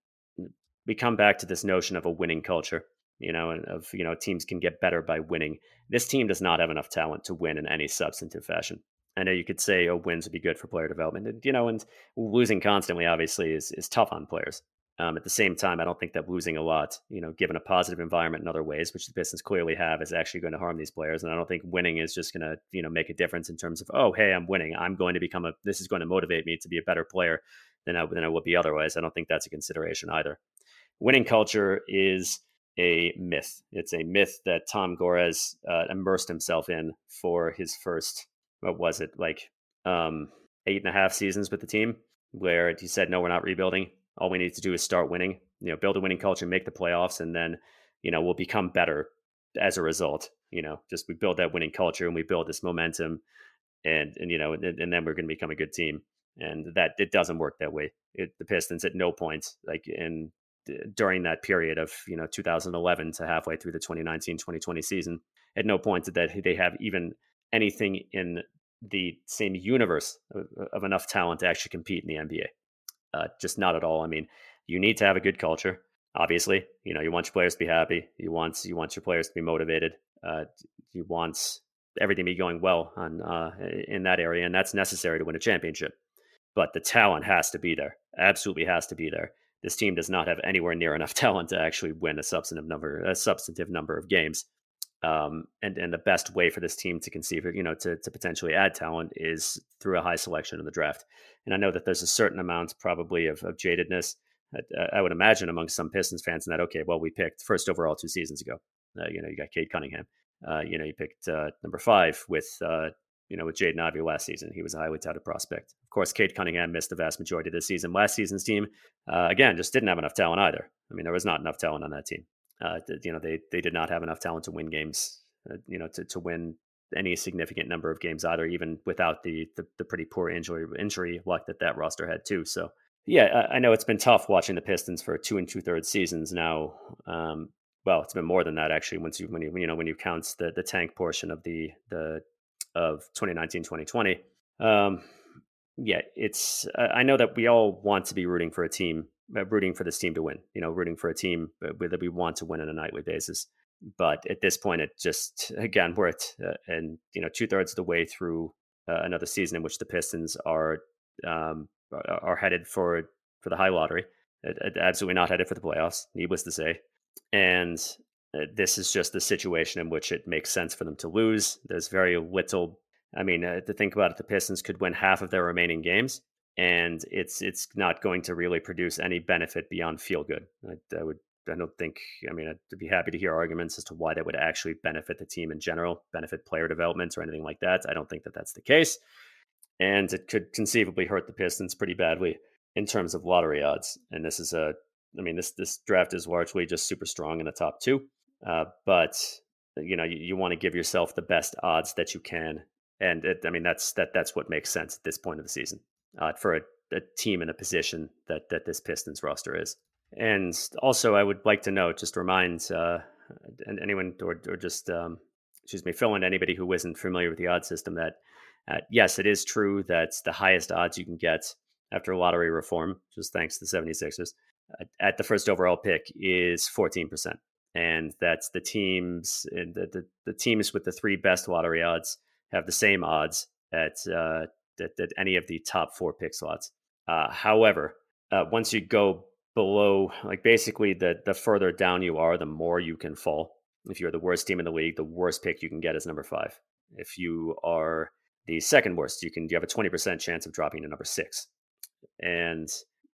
we come back to this notion of a winning culture, you know, and of you know teams can get better by winning. This team does not have enough talent to win in any substantive fashion. I know you could say, oh, wins would be good for player development, and, you know, and losing constantly obviously is is tough on players. Um, at the same time, I don't think that losing a lot, you know, given a positive environment in other ways, which the Pistons clearly have, is actually going to harm these players. And I don't think winning is just going to, you know, make a difference in terms of, oh, hey, I'm winning. I'm going to become a. This is going to motivate me to be a better player than I than I would be otherwise. I don't think that's a consideration either. Winning culture is a myth. It's a myth that Tom Gores uh, immersed himself in for his first, what was it, like um, eight and a half seasons with the team, where he said, no, we're not rebuilding all we need to do is start winning, you know, build a winning culture, make the playoffs, and then, you know, we'll become better as a result. You know, just we build that winning culture and we build this momentum, and and you know, and, and then we're going to become a good team. And that it doesn't work that way. It, the Pistons at no point, like in during that period of you know 2011 to halfway through the 2019-2020 season, at no point did that they have even anything in the same universe of, enough talent to actually compete in the NBA. Uh, just not at all. I mean, you need to have a good culture. Obviously, you know you want your players to be happy. You want you want your players to be motivated. Uh, you want everything to be going well on uh, in that area, and that's necessary to win a championship. But the talent has to be there. Absolutely has to be there. This team does not have anywhere near enough talent to actually win a substantive number a substantive number of games. Um, and and the best way for this team to conceive, you know, to to potentially add talent is through a high selection in the draft. And I know that there's a certain amount probably of, of jadedness. I, I, would imagine among some Pistons fans in that okay, well, we picked first overall two seasons ago. Uh, you know, you got Cade Cunningham. Uh, you know, you picked uh, number five with uh, you know with Jaden Ivey last season. He was a highly touted prospect. Course, Cade Cunningham missed the vast majority of the season. Last season's team, uh, again, just didn't have enough talent either. I mean, there was not enough talent on that team. Uh, you know, they they did not have enough talent to win games. you know, to to win any significant number of games either, even without the the, the pretty poor injury injury luck that that roster had too. So yeah, I, I know it's been tough watching the Pistons for two and two thirds seasons now. Um, well, it's been more than that actually. Once you when you you know when you count the the tank portion of the the of 2019 2020. Um, yeah, it's I know that we all want to be rooting for a team, uh, rooting for this team to win. You know, rooting for a team uh, that we want to win on a nightly basis but at this point, it just again we're at uh, and you know two thirds of the way through uh, another season in which the Pistons are um, are headed for for the high lottery, absolutely not headed for the playoffs. Needless to say, and uh, this is just the situation in which it makes sense for them to lose. There's very little. I mean, uh, to think about it, the Pistons could win half of their remaining games, and it's it's not going to really produce any benefit beyond feel good. I, I would I don't think, I mean, I'd be happy to hear arguments as to why that would actually benefit the team in general, benefit player development or anything like that. I don't think that that's the case. And it could conceivably hurt the Pistons pretty badly in terms of lottery odds. And this is a, I mean, this this draft is largely just super strong in the top two. Uh, but you know, you, you want to give yourself the best odds that you can, and it, I mean, that's that that's what makes sense at this point of the season uh, for a, a team in a position that that this Pistons roster is. And also, I would like to note, just remind uh, anyone or, or just, um, excuse me, fill in anybody who isn't familiar with the odds system that, uh, yes, it is true that the highest odds you can get after lottery reform, just thanks to the 76ers, uh, at the first overall pick is 14%. And that's the teams, the, the, the, teams with the three best lottery odds have the same odds at, uh, at, at any of the top four pick slots. Uh, however, uh, once you go below like basically the the further down you are the more you can fall. If you're the worst team in the league the worst pick you can get is number five. If you are the second worst you can you have a 20% chance of dropping to number six. And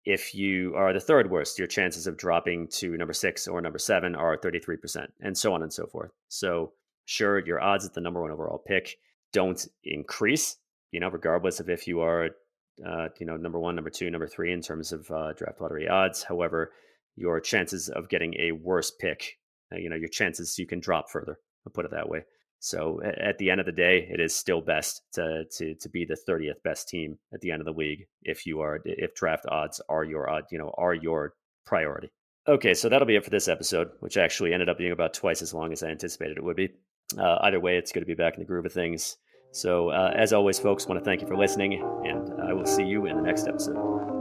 if you are the third worst your chances of dropping to number six or number seven are 33% and so on and so forth. So sure your odds at the number one overall pick don't increase you know regardless of if you are uh, you know, number one, number two, number three in terms of uh, draft lottery odds. However, your chances of getting a worse pick, uh, you know, your chances you can drop further. I'll put it that way. So at the end of the day, it is still best to to to be the 30th best team at the end of the league if you are if draft odds are your odd you know are your priority. Okay, so that'll be it for this episode, which actually ended up being about twice as long as I anticipated it would be. Uh, either way, it's good to be back in the groove of things. So, uh, as always, folks, want to thank you for listening, and I will see you in the next episode.